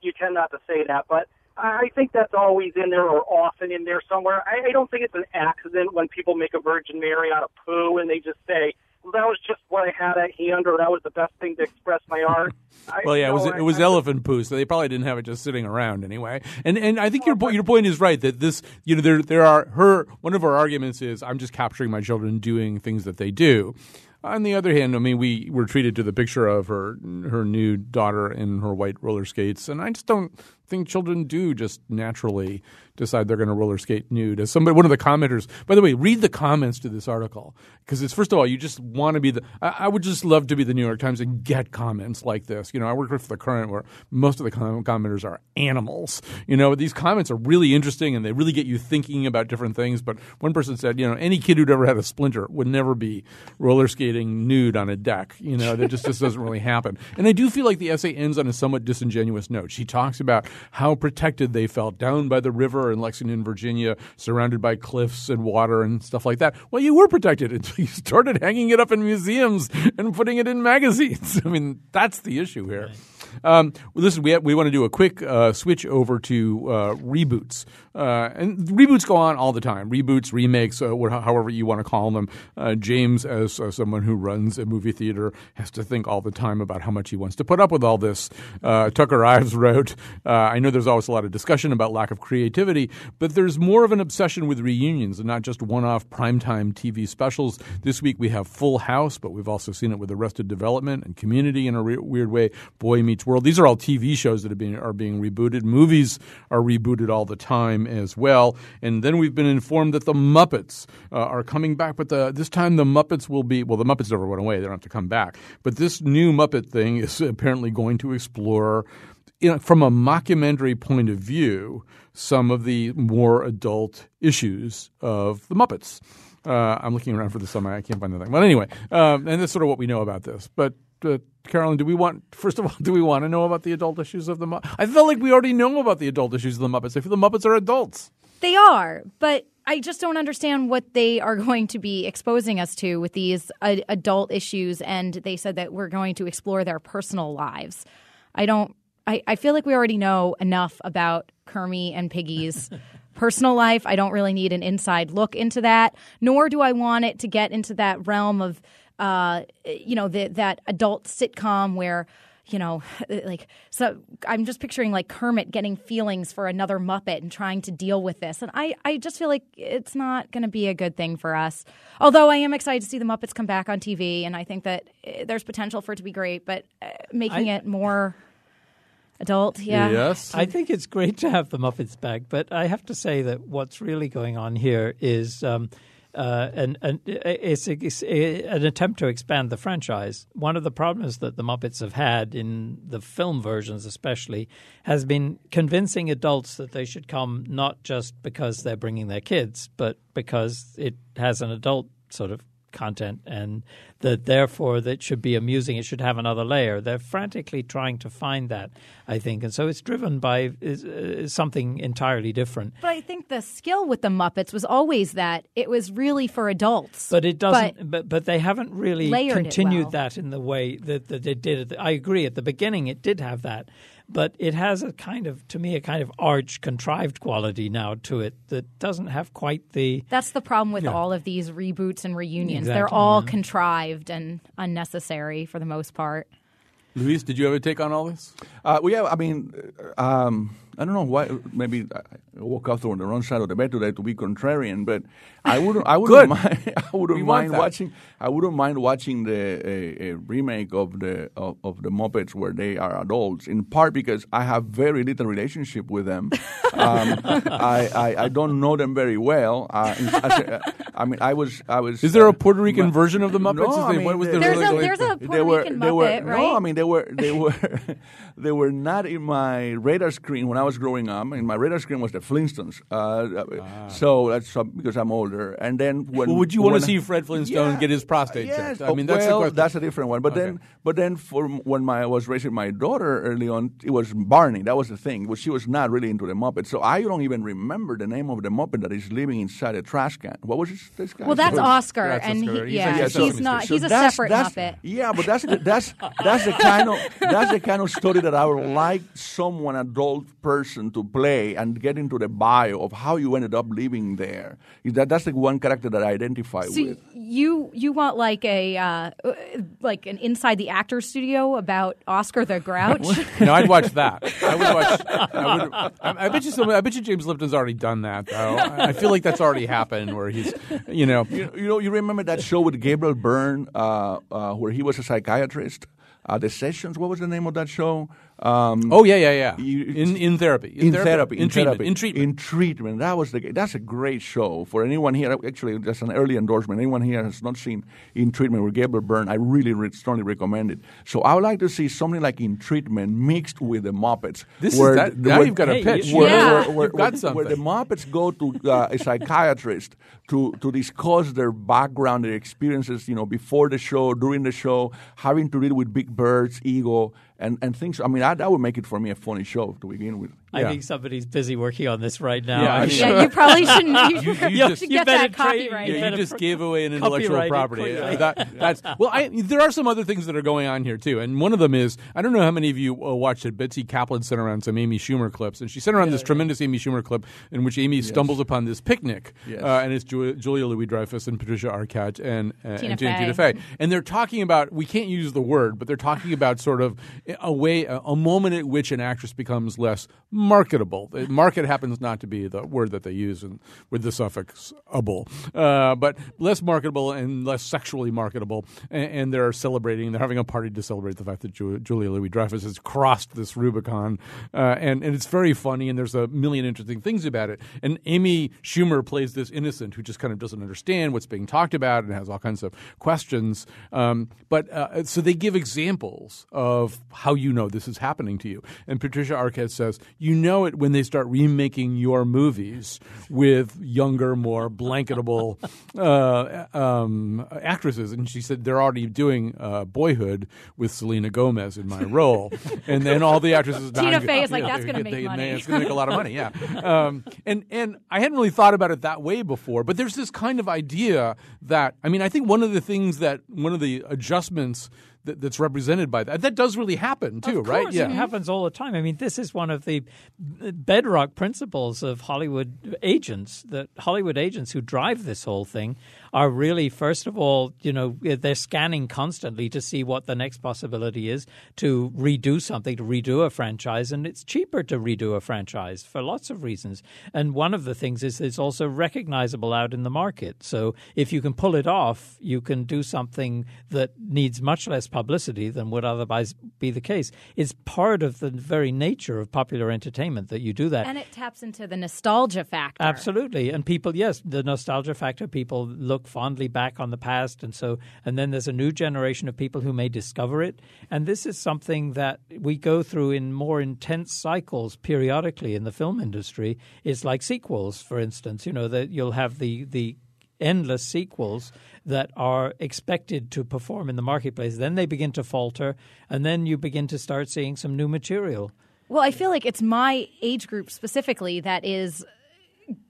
you tend not to say that. But I think that's always in there or often in there somewhere. I, I don't think it's an accident when people make a Virgin Mary out of poo and they just say, that was just what I had at hand or that was the best thing to express my art. [laughs] I, Well, yeah, it was it was I- elephant poo, so they probably didn't have it just sitting around anyway. And and I think oh, your point your point is right that this you know there there are her one of her arguments is I'm just capturing my children doing things that they do. On the other hand, I mean, we were treated to the picture of her her new daughter in her white roller skates, and I just don't think children do just naturally decide they're going to roller skate nude. As somebody, one of the commenters, by the way, read the comments to this article because it's first of all, you just want to be the. I, I would just love to be the New York Times and get comments like this. You know, I work for the Courant where most of the com- commenters are animals. You know, these comments are really interesting and they really get you thinking about different things. But one person said, you know, any kid who'd ever had a splinter would never be roller skating nude on a deck. You know, that just, just doesn't really happen. And I do feel like the essay ends on a somewhat disingenuous note. She talks about how protected they felt down by the river in Lexington, Virginia, surrounded by cliffs and water and stuff like that. Well, you were protected [laughs] until you started hanging it up in museums and putting it in magazines. [laughs] I mean, that's the issue here. Um, listen, we, we want to do a quick uh, switch over to uh, reboots. Uh, and reboots go on all the time. Reboots, remakes, uh, however you want to call them. Uh, James, as uh, someone who runs a movie theater, has to think all the time about how much he wants to put up with all this. Uh, Tucker Ives wrote, uh, I know there's always a lot of discussion about lack of creativity, but there's more of an obsession with reunions and not just one off primetime TV specials. This week we have Full House, but we've also seen it with Arrested Development and Community in a re- weird way. Boy Meets World. These are all TV shows that are being, are being rebooted. Movies are rebooted all the time as well. And then we've been informed that the Muppets uh, are coming back, but the, this time the Muppets will be well. The Muppets never went away; they don't have to come back. But this new Muppet thing is [laughs] apparently going to explore. You know, from a mockumentary point of view, some of the more adult issues of the Muppets. Uh, I'm looking around for the summary. I can't find the thing. But anyway, um, and that's sort of what we know about this. But uh, Carolyn, do we want first of all, [laughs] do we want to know about the adult issues of the Muppets? I felt like we already know about the adult issues of the Muppets. I feel the Muppets are adults. They are, but I just don't understand what they are [laughs] going to be exposing us to with these uh, adult issues. And they said that we're going to explore their personal lives. I don't. I, I feel like we already know enough about Kermie and Piggy's [laughs] personal life. I don't really need an inside look into that. Nor do I want it to get into that realm of, uh, you know, the, that adult sitcom where you know, [laughs] like so I'm just picturing like Kermit getting feelings for another Muppet and trying to deal with this. And I, I just feel like it's not going to be a good thing for us. Although I am excited to see the Muppets come back on TV, and I think that eh, there's potential for it to be great, but uh, making I- it more adult, yeah. Yes. I think it's great to have the Muppets back, but I have to say that what's really going on here is um, uh, an, an, it's, it's an attempt to expand the franchise. One of the problems that the Muppets have had in the film versions, especially, has been convincing adults that they should come not just because they're bringing their kids, but because it has an adult sort of content and that therefore that should be amusing. It should have another layer. They're frantically trying to find that i think. And so it's driven by is, uh, something entirely different. But I think the skill with the Muppets was always that it was really for adults. but it doesn't but but, they haven't really continued well. that in the way that, that they did. I agree. At the beginning it did have that but it has a kind of to me a kind of arch contrived quality now to it that doesn't have quite the That's the problem with all of these reboots and reunions. They're all yeah. contrived and unnecessary for the most part. Luis, did you ever take on all this? Uh, well, yeah, I mean, uh, um, I don't know why. Maybe I woke up on the wrong side of the bed today to be contrarian, but I wouldn't. I wouldn't mind. [laughs] I wouldn't We mind watching. I wouldn't mind watching the a, a remake of the of, of the Muppets where they are adults. In part because I have very little relationship with them. [laughs] um, I, I I don't know them very well. Uh, in- as a- I mean, I was I was. Is there a uh, Puerto Rican ma- version of the Muppets? No, I mean, what was the- the There's really- a there's a they Puerto were, Rican they were, Muppet, right? No, I mean they were they were they were not in my radar screen when I was growing up. And my radar screen was the Flintstones. Uh, So that's uh, because I'm older. And then when Well, would you want when- to see Fred Flintstone get his prostate yes, checked? I mean, that's well, question. that's a different one. But Okay. then, but then, for when my I was raising my daughter early on, it was Barney. That was the thing. Well, she was not really into the Muppet, so I don't even remember the name of the Muppet that is living inside a trash can. What was this, this guy? well, that's Oscar, That's and Oscar. he, He's yeah, like- he's, yeah, Sesame not. Street. He's a that's- separate that's- Muppet. Yeah, but that's the, that's that's the kind of that's the kind of story that I would like someone adult person to play and get into the bio of how you ended up living there. Is That that's the one character that I identify So with. you you want like a uh, like an inside the actor studio about Oscar the Grouch? [laughs] [laughs] no, I'd watch that. I would watch. I, would, I, I bet you. Some, I bet you James Lipton's already done that. Though I I feel like that's already happened, where he's, you know, You, you know, you remember that show with Gabriel Byrne, uh, uh, where he was a psychiatrist. Uh, the Sessions. What was the name of that show? Um, Oh yeah, yeah, yeah. You- in in therapy, in therapy, in, in, treatment, therapy, in treatment. in treatment. That was the that's a great show for anyone here. Actually, that's an early endorsement. Anyone here has not seen In Treatment with Gabriel Byrne, I really re- strongly recommend it. So I would like to see something like In Treatment mixed with the Muppets. This is where that- the- now where- you've got a pitch. you- where, Yeah. where, where, You've got where- something. where the Muppets go to uh, a psychiatrist to, to discuss their background, their experiences, you know, before the show, during the show, having to deal with Big Bird's ego and, and things. I mean, that, that would make it for me a funny show to begin with. I think somebody's busy working on this right now. Yeah, I'm I'm sure. Yeah, you probably [laughs] shouldn't. You, You- you [laughs] you just- should you get that copyright. Yeah, you just pr- gave away an intellectual property. quickly. Uh, that, that's well. I, there are some other things that are going on here too, and one of them is I don't know how many of you uh, watched it. Betsy Kaplan sent around some Amy Schumer clips, and she sent around this tremendous Amy Schumer clip in which Amy stumbles upon this picnic, Yes. uh, and it's Ju- Julia Louis Dreyfus and Patricia Arquette and uh, Tina and Fey. Tina Fey, and they're talking about we can't use the word, but they're talking about sort of a way, a, moment at which an actress becomes less marketable. Market happens not to be the word that they use in, with the suffix able, uh, but less marketable and less sexually marketable. And, and they're celebrating, they're having a party to celebrate the fact that Ju- Julia Louis Dreyfus has crossed this Rubicon. Uh, and, and it's very funny, and there's a million interesting things about it. And Amy Schumer plays this innocent who just kind of doesn't understand what's being talked about and has all kinds of questions. Um, but uh, so they give examples of how you know this is happening to you. And Patricia Arquette says, you know it when they start remaking your movies with younger, more blanketable [laughs] uh, um, actresses. And she said they're already doing uh, Boyhood with Selena Gomez in my role. [laughs] and then all the actresses. Tina Fey is like, "That's gonna they- make they- money." It's going to make a lot of money, yeah. [laughs] Um, and, and I hadn't really thought about it that way before, but there's this kind of idea that, I mean, I think one of the things that, one of the adjustments that, that's represented by that, that does really happen too, Of right? Yeah. it happens all the time. I mean, this is one of the bedrock principles of Hollywood agents. That Hollywood agents who drive this whole thing are really, first of all, you know, they're scanning constantly to see what the next possibility is to redo something, to redo a franchise, and it's cheaper to redo a franchise for lots of reasons. And one of the things is it's also recognizable out in the market. So if you can pull it off, you can do something that needs much less publicity than would otherwise be the case. It's part of the very nature of popular entertainment that you do that. and it taps into the nostalgia factor. Absolutely. And people, yes, the nostalgia factor, people look fondly back on the past. And so, and then there's a new generation of people who may discover it. And this is something that we go through in more intense cycles periodically in the film industry. It's like sequels, for instance, you know, that you'll have the, the, endless sequels that are expected to perform in the marketplace then they begin to falter and then you begin to start seeing some new material Well, I feel like it's my age group specifically that is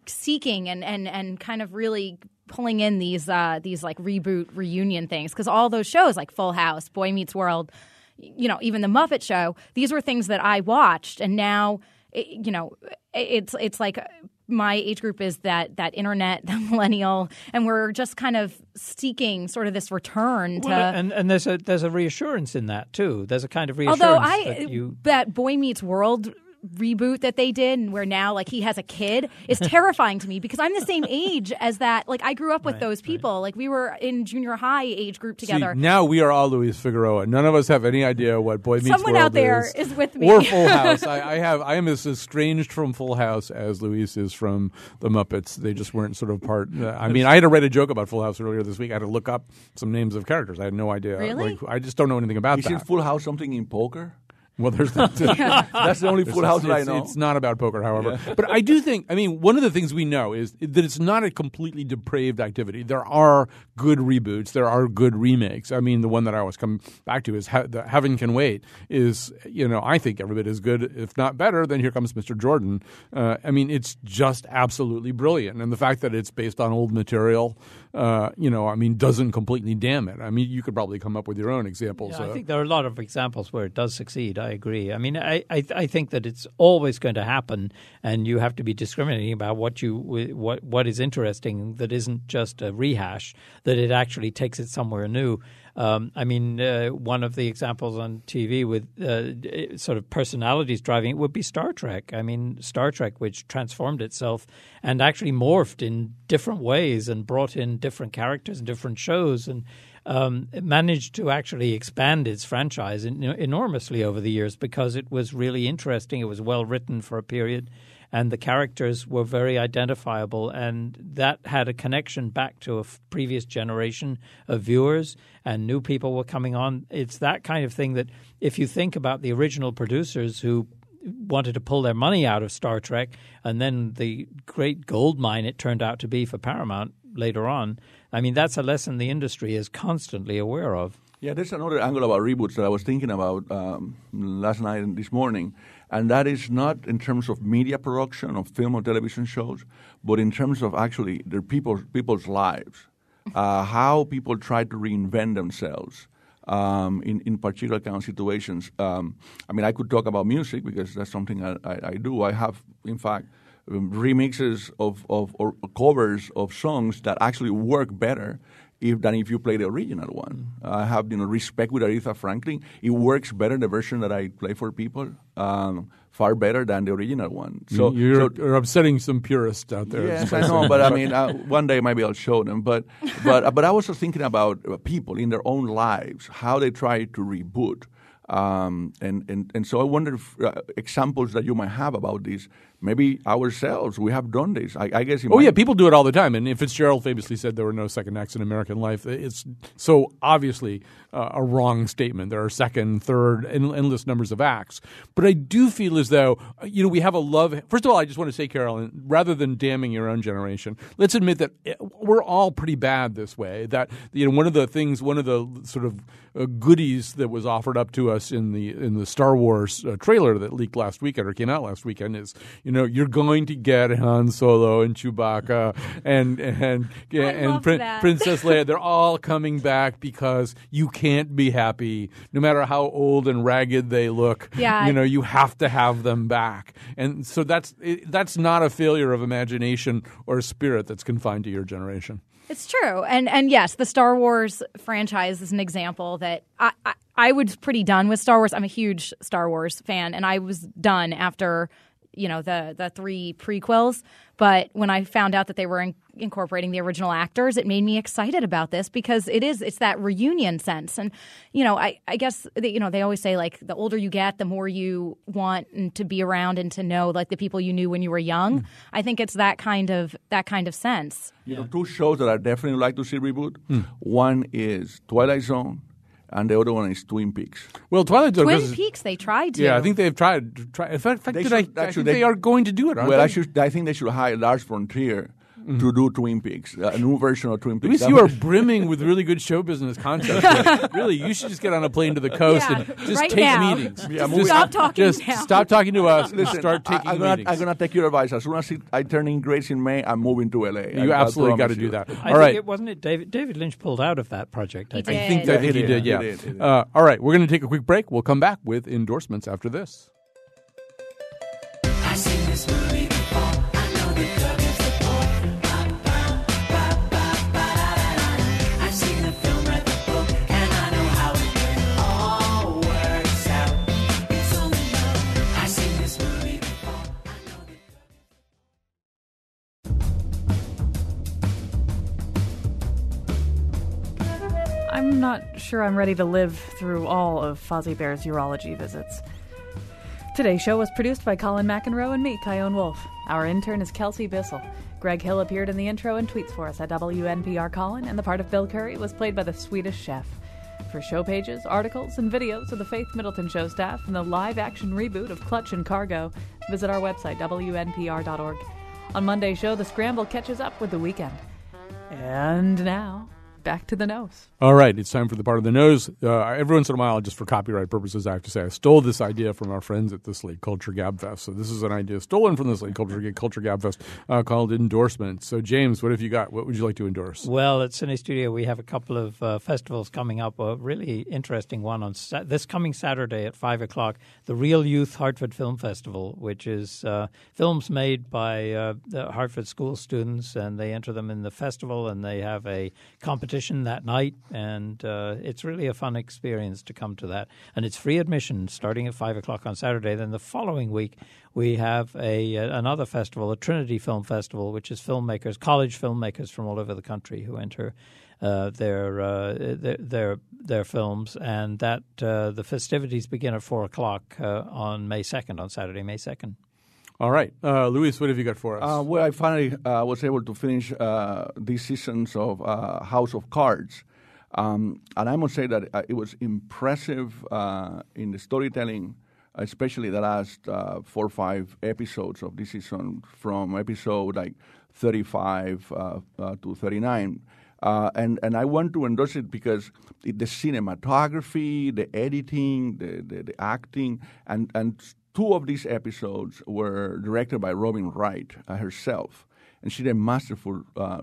seeking and, and, and kind of really pulling in these uh, these like reboot reunion things because all those shows like Full House, Boy Meets World, you know, even the Muppet Show, these were things that I watched, and now you know, it's it's like my age group is that that internet, [laughs] the millennial, and we're just kind of seeking sort of this return to. Well, and and there's a there's a reassurance in that too. There's a kind of reassurance Although I that you that Boy Meets World reboot that they did and where now like he has a kid is [laughs] terrifying to me because I'm the same [laughs] age as that like I grew up with those people like we were in junior high age group together See, now we are all Luis Figueroa. None of us have any idea what Boy Meets Someone World out there is, is with me. or Full [laughs] House. I, I have. I am as estranged from Full House as Luis is from the Muppets. They just weren't sort of part. Uh, I mean, I had to write a joke about Full House earlier this week. I had to look up some names of characters. I had no idea. Really? Like, I just don't know anything about Is that. in Full House something in poker? Well, there's not. [laughs] That's the only Full House that I it's, know. it's not about poker, however. But I do think, I mean, one of the things we know is that it's not a completely depraved activity. There are good reboots, there are good remakes. I mean, the one that I always come back to is he- the Heaven Can Wait. Is you know, I think every bit as good, if not better, than Here Comes Mr. Jordan. Uh, I mean, it's just absolutely brilliant, and the fact that it's based on old material, uh, you know, I mean, doesn't completely damn it. I mean, you could probably come up with your own examples. Yeah, I uh, think there are a lot of examples where it does succeed. I agree. I mean, I, I, I think that it's always going to happen, and you have to be discriminating about what you what what is interesting that isn't just a rehash. That it actually takes it somewhere new. Um, I mean, uh, one of the examples on TV with uh, sort of personalities driving it would be Star Trek. I mean, Star Trek, which transformed itself and actually morphed in different ways and brought in different characters and different shows and um, managed to actually expand its franchise en- enormously over the years because it was really interesting. It was well written for a period, and the characters were very identifiable, and that had a connection back to a f- previous generation of viewers, and new people were coming on. It's that kind of thing that if you think about the original producers who wanted to pull their money out of Star Trek, and then the great gold mine it turned out to be for Paramount later on. I mean, that's a lesson the industry is constantly aware of. Yeah, there's another angle about reboots that I was thinking about um, last night and this morning, and that is not in terms of media production of film or television shows, but in terms of actually their people people's lives, uh, how people try to reinvent themselves. Um, in, in particular kind of situations. Um, I mean, I could talk about music because that's something I, I, I do. I have, in fact, um, remixes of, of or covers of songs that actually work better if, than if you play the original one. I have you know respect with Aretha Franklin. It works better the version that I play for people, um, far better than the original one. So you're, so, you're upsetting some purists out there. Yes, I know, but I mean, uh, one day maybe I'll show them. But but but I was just thinking about uh, people in their own lives, how they try to reboot. Um, and, and, and so I wonder if uh, examples that you might have about this. Maybe ourselves, we have done this. I, I guess. Oh yeah, people do it all the time. And if Fitzgerald famously said there were no second acts in American life, it's so obviously uh, a wrong statement. There are second, third, en- endless numbers of acts. But I do feel as though uh, you know we have a love. First of all, I just want to say, Carolyn, rather than damning your own generation, let's admit that uh, we're all pretty bad this way. That you know one of the things, one of the sort of uh, goodies that was offered up to us in the in the Star Wars uh, trailer that leaked last weekend or came out last weekend is you know you're going to get Han Solo and Chewbacca and and and love Prin- Princess Leia. [laughs] They're all coming back because you can't be happy no matter how old and ragged they look. Yeah. you know you have to have them back, and so that's it, that's not a failure of imagination or spirit that's confined to your generation. It's true, and and yes, the Star Wars franchise is an example that I, I I was pretty done with Star Wars. I'm a huge Star Wars fan, and I was done after you know the the three prequels. But when I found out that they were in, incorporating the original actors, it made me excited about this because it is it's that reunion sense. And you know, I I guess that, you know they always say like the older you get, the more you want to be around and to know like the people you knew when you were young. Mm. I think it's that kind of that kind of sense. You know, two shows that I definitely like to see reboot. Hmm. One is Twilight Zone, and the other one is Twin Peaks. Well, Twilight Zone Twin Peaks, they tried to. Yeah, I think they've tried. Try, in fact, in fact They did I, should- I actually, think they, they- are going to do it. Aren't well, they? I should. I think they should hire Lars von Trier to do Twin Peaks, a new version of Twin Peaks. Luis, That you are brimming with really good show business concepts. [laughs] really, you should just get on a plane to the coast Yeah, and just right take now. meetings. Yeah, Just Stop on. talking Just now. stop talking to us and Listen, start I, taking I'm gonna, meetings. I'm gonna take your advice. As soon as I turn in grades in May, I'm moving to LA. you I- I absolutely got to do you. that. I All think it wasn't it David David Lynch pulled out of that project. I think. I think, did. I think he He did, did, yeah. he did, he did. Uh, all right, we're going to take a quick break. We'll come back with endorsements after this. I'm not sure I'm ready to live through all of Fozzie Bear's urology visits. Today's show was produced by Colin McEnroe and me, Chion Wolf. Our intern is Kelsey Bissell. Greg Hill appeared in the intro and tweets for us at WNPR Colin, and the part of Bill Curry was played by the Swedish chef. For show pages, articles, and videos of the Faith Middleton Show staff and the live action reboot of Clutch and Cargo, visit our website, WNPR.org. On Monday's show, The Scramble catches up with the weekend. And now, back to the nose. All right, it's time for the part of the nose. Uh, every once in a while, just for copyright purposes, I have to say I stole this idea from our friends at the Slate Culture Gabfest. So this is an idea stolen from the Slate Culture Culture Gabfest uh, called endorsements. So James, what have you got? What would you like to endorse? Well, at Cinestudio, we have a couple of uh, festivals coming up. A really interesting one on sa- this coming Saturday at 5 o'clock, the Real Youth Hartford Film Festival, which is uh, films made by uh, the Hartford school students, and they enter them in the festival, and they have a competition competition that night, and uh, it's really a fun experience to come to that. And it's free admission starting at five o'clock on Saturday. Then the following week we have a another festival, a Trinity Film Festival, which is filmmakers, college filmmakers from all over the country who enter uh, their, uh, their their their films, and that uh, the festivities begin at four o'clock uh, on May second, on Saturday, May second. All right, uh, Luis, what have you got for us? Uh, well, I finally uh, was able to finish uh, these seasons of uh, House of Cards. Um, and I must say that uh, it was impressive in the storytelling, especially the last four or five episodes of this season, from episode like 35 uh, to 39. Uh, and and I want to endorse it because the cinematography, the editing, the, the, the acting, and and two of these episodes were directed by Robin Wright uh, herself, and she did a masterful uh,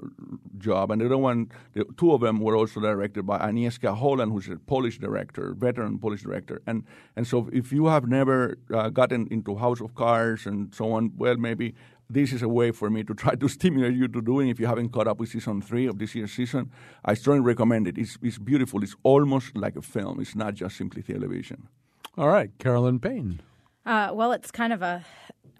job. And the other one, the two of them were also directed by Agnieszka Holland, who's a Polish director, veteran Polish director. And and so if you have never uh, gotten into House of Cards and so on, well, maybe this is a way for me to try to [laughs] stimulate you to doing if you haven't caught up with season three of this year's season. I strongly recommend it. It's, it's beautiful. It's almost like a film. It's not just simply television. All right, Carolyn Payne. Uh, well, it's kind of a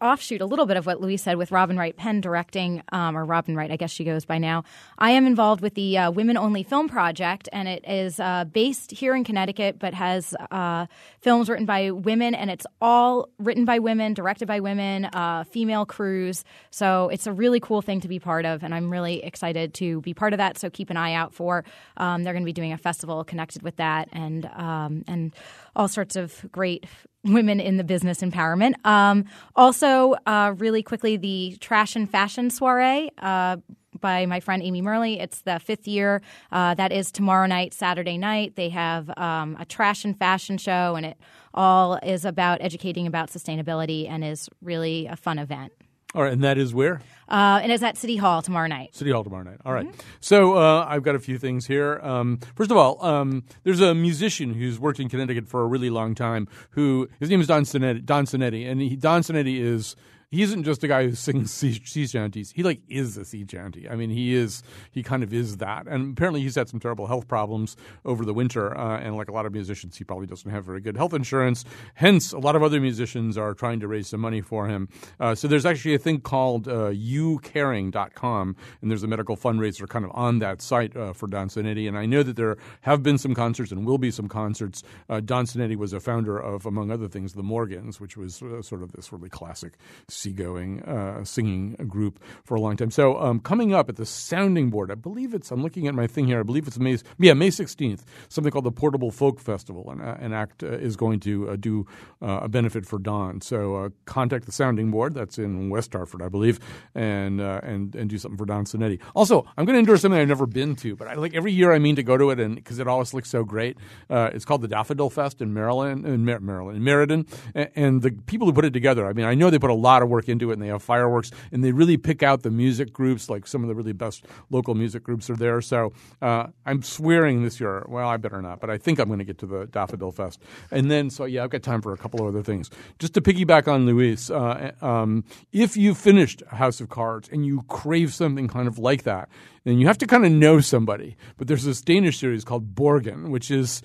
offshoot a little bit of what Luis said with Robin Wright Penn directing, um, or Robin Wright, I guess she goes by now. I am involved with the uh, Women Only Film Project, and it is uh, based here in Connecticut, but has uh, films written by women, and it's all written by women, directed by women, uh, female crews. So it's a really cool thing to be part of, and I'm really excited to be part of that. So keep an eye out for. Um, they're going to be doing a festival connected with that, and um, and all sorts of great women in the business empowerment. Um, also, uh, really quickly, the Trash and Fashion Soiree. Uh, by my friend Amy Murley. It's the fifth year. Uh, that is tomorrow night, Saturday night. They have um, a trash and fashion show, and it all is about educating about sustainability and is really a fun event. All right, and that is where? Uh, and it's at City Hall tomorrow night. City Hall tomorrow night. All right. So uh, I've got a few things here. Um, first of all, um, there's a musician who's worked in Connecticut for a really long time. Who his name is Don Sineti, Don Sineti and he, Don Sineti is he isn't just a guy who sings [laughs] sea, sea shanties. He like is a sea shanty. I mean, he is he kind of is that. And apparently, he's had some terrible health problems over the winter. Uh, and like a lot of musicians, he probably doesn't have very good health insurance. Hence, a lot of other musicians are trying to raise some money for him. Uh, so there's actually a thing called uh, youcaring.com, and there's a medical fundraiser kind of on that site uh, for Don Sineti. And I know that there have been some concerts and will be some concerts. Uh, Don Sineti was a founder of, among other things, the Morgans, which was uh, sort of this really classic seagoing uh, singing group for a long time. So um, coming up at the Sounding Board, I believe it's. I'm looking at my thing here. I believe it's May. Yeah, May 16th. Something called the Portable Folk Festival, and uh, an act uh, is going to uh, do uh, a benefit for Don. So uh, contact the Sounding Board. That's in West Hartford, I believe, and and and do something for Don Sineti. Also, I'm going to endorse something I've never been to, but I like every year I mean to go to it, and because it always looks so great. It's called the Daffodil Fest in Maryland, in Mar- Maryland, in Meriden, and, and the people who put it together. I mean, I know they put a lot of work into it, and they have fireworks, and they really pick out the music groups. Like some of the really best local music groups are there. So uh, I'm swearing this year. Well, I better not, but I think I'm going to get to the Daffodil Fest, and then so yeah, I've got time for a couple of other things. Just to piggyback on Luis, uh, um, if you finished House of Cards and you crave something kind of like that, then you have to kind of know somebody. But there's this Danish series called Borgen, which is,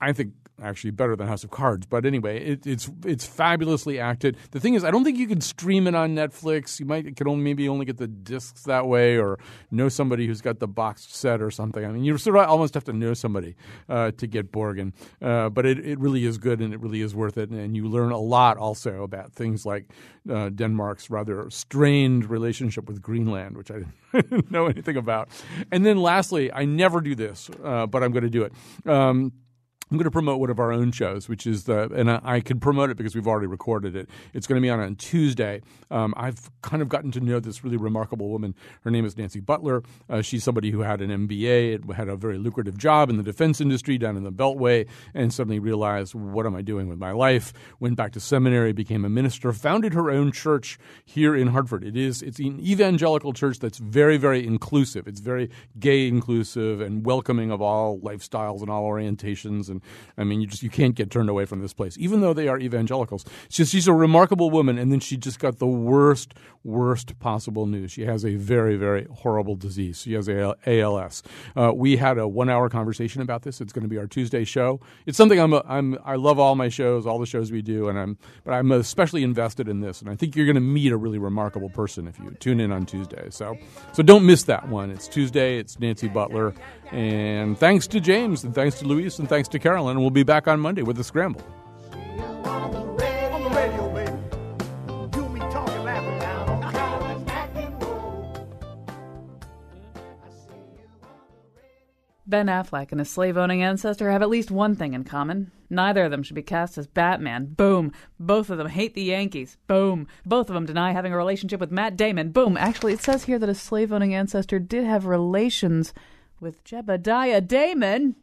I think, actually better than House of Cards. But anyway, it, it's it's fabulously acted. The thing is, I don't think you can stream it on Netflix. You might could only maybe only get the discs that way, or know somebody who's got the boxed set or something. I mean, you sort of almost have to know somebody uh, to get Borgen. Uh, but it, it really is good, and it really is worth it. And you learn a lot also about things like uh, Denmark's rather strained relationship with Greenland, which I didn't [laughs] know anything about. And then lastly, I never do this, uh, but I'm going to do it. Um, I'm going to promote one of our own shows, which is the, and I, can promote it because we've already recorded it. It's going to be on on Tuesday. Um, I've kind of gotten to know this really remarkable woman. Her name is Nancy Butler. Uh, she's somebody who had an MBA, had a very lucrative job in the defense industry down in the Beltway, and suddenly realized, what am I doing with my life? Went back to seminary, became a minister, founded her own church here in Hartford. It is it's an evangelical church that's very, very inclusive. It's very gay inclusive and welcoming of all lifestyles and all orientations and I mean, you just you can't get turned away from this place, even though they are evangelicals. She's she's a remarkable woman, and then she just got the worst worst possible news. She has a very very horrible disease. She has ALS. Uh, we had a one hour conversation about this. It's going to be our Tuesday show. It's something I'm a, I'm I love all my shows, all the shows we do, and I'm but I'm especially invested in this, and I think you're going to meet a really remarkable person if you tune in on Tuesday. So so don't miss that one. It's Tuesday. It's Nancy Butler, and thanks to James, and thanks to Luis, and thanks to Carolyn. We'll be back on Monday with the Scramble. Ben Affleck and his slave owning ancestor have at least one thing in common. Neither of them should be cast as Batman. Boom. Both of them hate the Yankees. Boom. Both of them deny having a relationship with Matt Damon. Boom. Actually, it says here that a slave owning ancestor did have relations with Jebediah Damon.